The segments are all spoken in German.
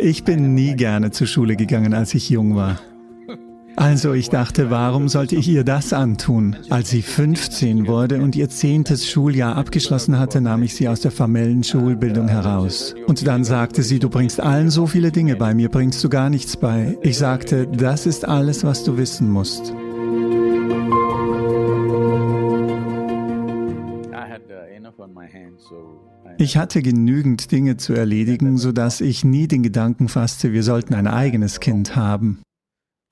Ich bin nie gerne zur Schule gegangen, als ich jung war. Also ich dachte, warum sollte ich ihr das antun? Als sie 15 wurde und ihr zehntes Schuljahr abgeschlossen hatte, nahm ich sie aus der formellen Schulbildung heraus. Und dann sagte sie, du bringst allen so viele Dinge bei, mir bringst du gar nichts bei. Ich sagte, das ist alles, was du wissen musst. Ich hatte genügend Dinge zu erledigen, sodass ich nie den Gedanken fasste, wir sollten ein eigenes Kind haben.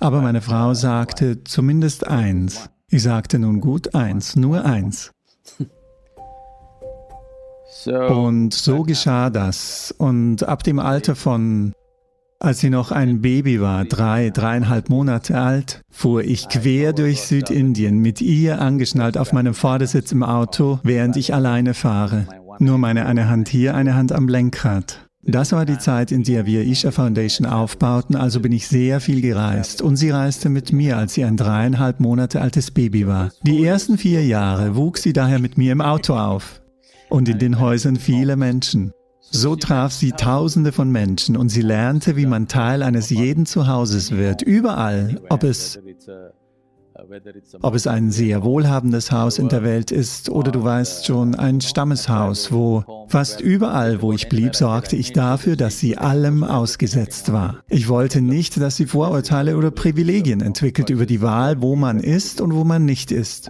Aber meine Frau sagte zumindest eins. Ich sagte nun gut eins, nur eins. Und so geschah das. Und ab dem Alter von, als sie noch ein Baby war, drei, dreieinhalb Monate alt, fuhr ich quer durch Südindien mit ihr angeschnallt auf meinem Vordersitz im Auto, während ich alleine fahre. Nur meine eine Hand hier, eine Hand am Lenkrad. Das war die Zeit, in der wir Isha Foundation aufbauten, also bin ich sehr viel gereist. Und sie reiste mit mir, als sie ein dreieinhalb Monate altes Baby war. Die ersten vier Jahre wuchs sie daher mit mir im Auto auf. Und in den Häusern viele Menschen. So traf sie Tausende von Menschen und sie lernte, wie man Teil eines jeden Zuhauses wird, überall, ob es ob es ein sehr wohlhabendes Haus in der Welt ist oder du weißt schon, ein Stammeshaus, wo fast überall, wo ich blieb, sorgte ich dafür, dass sie allem ausgesetzt war. Ich wollte nicht, dass sie Vorurteile oder Privilegien entwickelt über die Wahl, wo man ist und wo man nicht ist.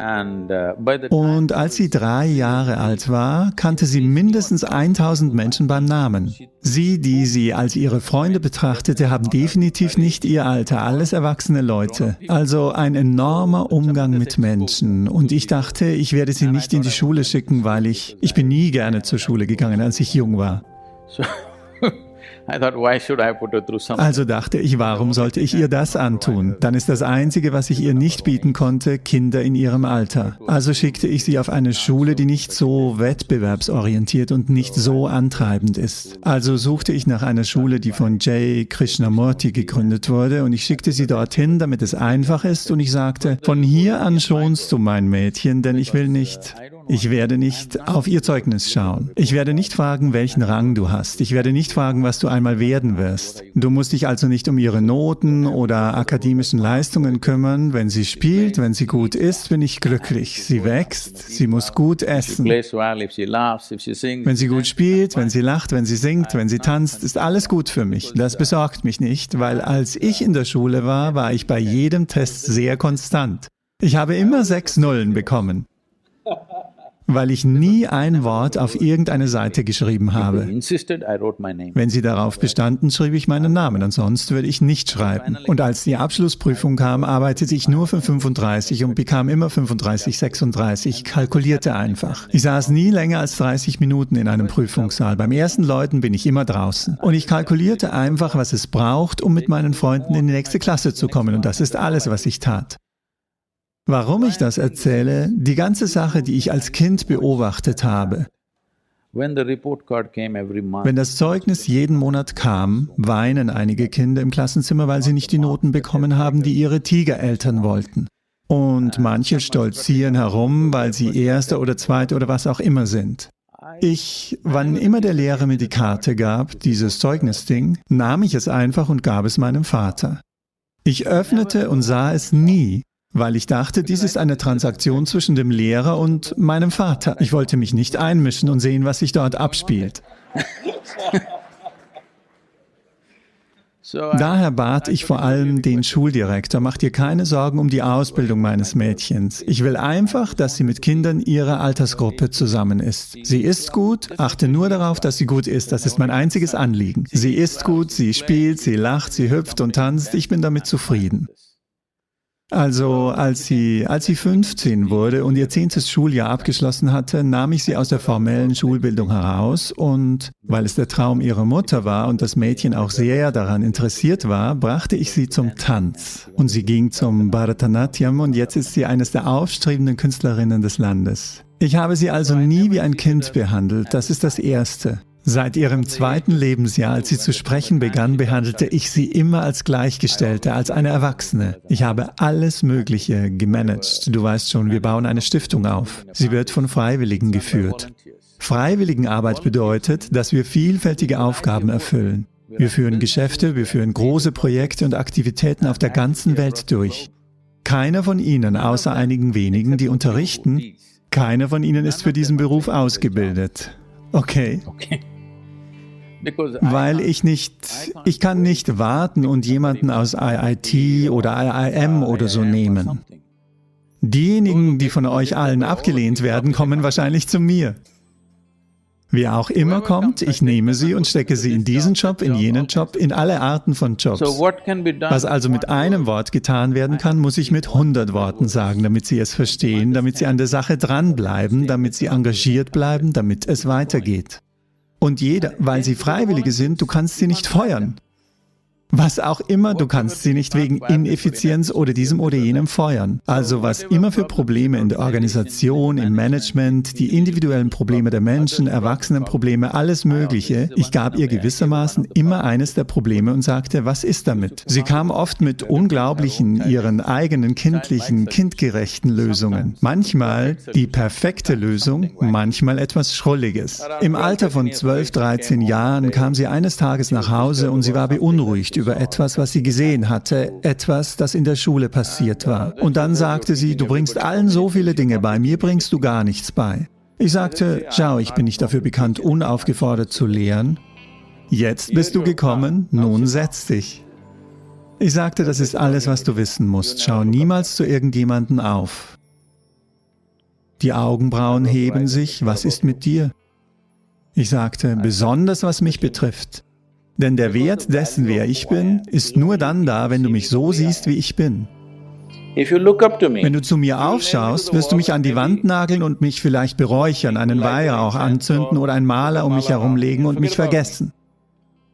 Und als sie drei Jahre alt war, kannte sie mindestens 1000 Menschen beim Namen. Sie, die sie als ihre Freunde betrachtete, haben definitiv nicht ihr Alter, alles erwachsene Leute. Also ein enorm enormer Umgang mit Menschen. Und ich dachte, ich werde sie nicht in die Schule schicken, weil ich, ich bin nie gerne zur Schule gegangen, als ich jung war. Also dachte ich, warum sollte ich ihr das antun? Dann ist das Einzige, was ich ihr nicht bieten konnte, Kinder in ihrem Alter. Also schickte ich sie auf eine Schule, die nicht so wettbewerbsorientiert und nicht so antreibend ist. Also suchte ich nach einer Schule, die von Jay Krishnamurti gegründet wurde und ich schickte sie dorthin, damit es einfach ist und ich sagte, von hier an schonst du mein Mädchen, denn ich will nicht, ich werde nicht auf ihr Zeugnis schauen. Ich werde nicht fragen, welchen Rang du hast. Ich werde nicht fragen, was du einmal werden wirst. Du musst dich also nicht um ihre Noten oder akademischen Leistungen kümmern. Wenn sie spielt, wenn sie gut ist, bin ich glücklich. Sie wächst, sie muss gut essen. Wenn sie gut spielt, wenn sie lacht, wenn sie singt, wenn sie tanzt, ist alles gut für mich. Das besorgt mich nicht, weil als ich in der Schule war, war ich bei jedem Test sehr konstant. Ich habe immer sechs Nullen bekommen weil ich nie ein Wort auf irgendeine Seite geschrieben habe. Wenn Sie darauf bestanden, schrieb ich meinen Namen, ansonsten würde ich nicht schreiben. Und als die Abschlussprüfung kam, arbeitete ich nur für 35 und bekam immer 35, 36, kalkulierte einfach. Ich saß nie länger als 30 Minuten in einem Prüfungssaal. Beim ersten Leuten bin ich immer draußen. Und ich kalkulierte einfach, was es braucht, um mit meinen Freunden in die nächste Klasse zu kommen. Und das ist alles, was ich tat. Warum ich das erzähle? Die ganze Sache, die ich als Kind beobachtet habe. Wenn das Zeugnis jeden Monat kam, weinen einige Kinder im Klassenzimmer, weil sie nicht die Noten bekommen haben, die ihre Tigereltern wollten. Und manche stolzieren herum, weil sie Erster oder Zweiter oder was auch immer sind. Ich, wann immer der Lehrer mir die Karte gab, dieses Zeugnisding, nahm ich es einfach und gab es meinem Vater. Ich öffnete und sah es nie, weil ich dachte, dies ist eine Transaktion zwischen dem Lehrer und meinem Vater. Ich wollte mich nicht einmischen und sehen, was sich dort abspielt. Daher bat ich vor allem den Schuldirektor, mach dir keine Sorgen um die Ausbildung meines Mädchens. Ich will einfach, dass sie mit Kindern ihrer Altersgruppe zusammen ist. Sie ist gut, achte nur darauf, dass sie gut ist. Das ist mein einziges Anliegen. Sie ist gut, sie spielt, sie lacht, sie hüpft und tanzt. Ich bin damit zufrieden. Also als sie, als sie 15 wurde und ihr zehntes Schuljahr abgeschlossen hatte, nahm ich sie aus der formellen Schulbildung heraus und weil es der Traum ihrer Mutter war und das Mädchen auch sehr daran interessiert war, brachte ich sie zum Tanz. Und sie ging zum Bharatanatyam und jetzt ist sie eines der aufstrebenden Künstlerinnen des Landes. Ich habe sie also nie wie ein Kind behandelt, das ist das Erste. Seit ihrem zweiten Lebensjahr, als sie zu sprechen begann, behandelte ich sie immer als Gleichgestellte, als eine Erwachsene. Ich habe alles Mögliche gemanagt. Du weißt schon, wir bauen eine Stiftung auf. Sie wird von Freiwilligen geführt. Freiwilligenarbeit bedeutet, dass wir vielfältige Aufgaben erfüllen. Wir führen Geschäfte, wir führen große Projekte und Aktivitäten auf der ganzen Welt durch. Keiner von Ihnen, außer einigen wenigen, die unterrichten, keiner von Ihnen ist für diesen Beruf ausgebildet. Okay. Weil ich nicht, ich kann nicht warten und jemanden aus IIT oder IIM oder so nehmen. Diejenigen, die von euch allen abgelehnt werden, kommen wahrscheinlich zu mir. Wer auch immer kommt, ich nehme sie und stecke sie in diesen Job, in jenen Job, in alle Arten von Jobs. Was also mit einem Wort getan werden kann, muss ich mit 100 Worten sagen, damit sie es verstehen, damit sie an der Sache dranbleiben, damit sie engagiert bleiben, damit es weitergeht. Und jeder, weil sie Freiwillige sind, du kannst sie nicht feuern. Was auch immer, du kannst sie nicht wegen Ineffizienz oder diesem oder jenem feuern. Also was immer für Probleme in der Organisation, im Management, die individuellen Probleme der Menschen, Erwachsenenprobleme, alles Mögliche, ich gab ihr gewissermaßen immer eines der Probleme und sagte, was ist damit? Sie kam oft mit unglaublichen, ihren eigenen kindlichen, kindgerechten Lösungen. Manchmal die perfekte Lösung, manchmal etwas Schrulliges. Im Alter von 12, 13 Jahren kam sie eines Tages nach Hause und sie war beunruhigt über etwas, was sie gesehen hatte, etwas, das in der Schule passiert war. Und dann sagte sie, du bringst allen so viele Dinge bei, mir bringst du gar nichts bei. Ich sagte, schau, ich bin nicht dafür bekannt, unaufgefordert zu lehren. Jetzt bist du gekommen, nun setz dich. Ich sagte, das ist alles, was du wissen musst. Schau niemals zu irgendjemanden auf. Die Augenbrauen heben sich, was ist mit dir? Ich sagte, besonders was mich betrifft. Denn der Wert dessen, wer ich bin, ist nur dann da, wenn du mich so siehst, wie ich bin. Wenn du zu mir aufschaust, wirst du mich an die Wand nageln und mich vielleicht beräuchern, einen Weihrauch anzünden oder ein Maler um mich herumlegen und mich vergessen.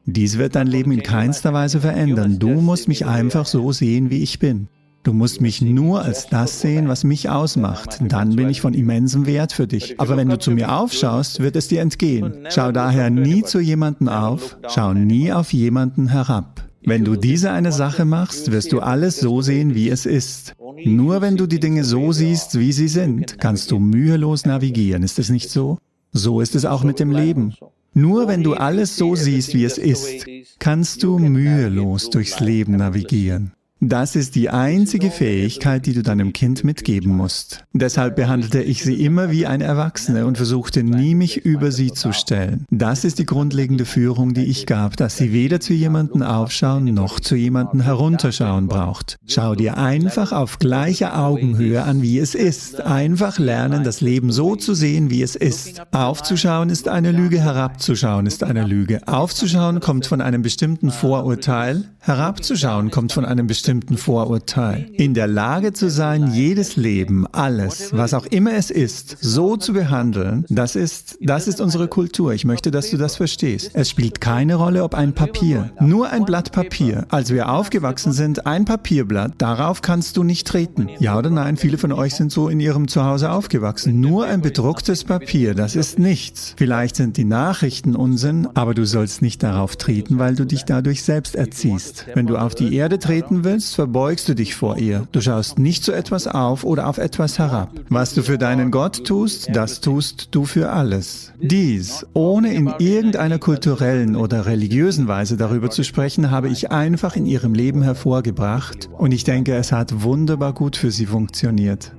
Dies wird dein Leben in keinster Weise verändern. Du musst mich einfach so sehen, wie ich bin. Du musst mich nur als das sehen, was mich ausmacht. Dann bin ich von immensem Wert für dich. Aber wenn du zu mir aufschaust, wird es dir entgehen. Schau daher nie zu jemanden auf, schau nie auf jemanden herab. Wenn du diese eine Sache machst, wirst du alles so sehen, wie es ist. Nur wenn du die Dinge so siehst, wie sie sind, kannst du mühelos navigieren. Ist es nicht so? So ist es auch mit dem Leben. Nur wenn du alles so siehst, wie es ist, kannst du mühelos durchs Leben navigieren. Das ist die einzige Fähigkeit, die du deinem Kind mitgeben musst. Deshalb behandelte ich sie immer wie eine Erwachsene und versuchte nie, mich über sie zu stellen. Das ist die grundlegende Führung, die ich gab, dass sie weder zu jemandem aufschauen noch zu jemandem herunterschauen braucht. Schau dir einfach auf gleicher Augenhöhe an, wie es ist. Einfach lernen, das Leben so zu sehen, wie es ist. Aufzuschauen ist eine Lüge, herabzuschauen ist eine Lüge. Aufzuschauen kommt von einem bestimmten Vorurteil, herabzuschauen kommt von einem bestimmten bestimmten Vorurteil. In der Lage zu sein, jedes Leben, alles, was auch immer es ist, so zu behandeln, das ist, das ist unsere Kultur. Ich möchte, dass du das verstehst. Es spielt keine Rolle, ob ein Papier, nur ein Blatt Papier. Als wir aufgewachsen sind, ein Papierblatt, darauf kannst du nicht treten. Ja oder nein? Viele von euch sind so in ihrem Zuhause aufgewachsen. Nur ein bedrucktes Papier, das ist nichts. Vielleicht sind die Nachrichten Unsinn, aber du sollst nicht darauf treten, weil du dich dadurch selbst erziehst. Wenn du auf die Erde treten willst, willst, verbeugst du dich vor ihr. Du schaust nicht zu etwas auf oder auf etwas herab. Was du für deinen Gott tust, das tust du für alles. Dies, ohne in irgendeiner kulturellen oder religiösen Weise darüber zu sprechen, habe ich einfach in ihrem Leben hervorgebracht und ich denke, es hat wunderbar gut für sie funktioniert.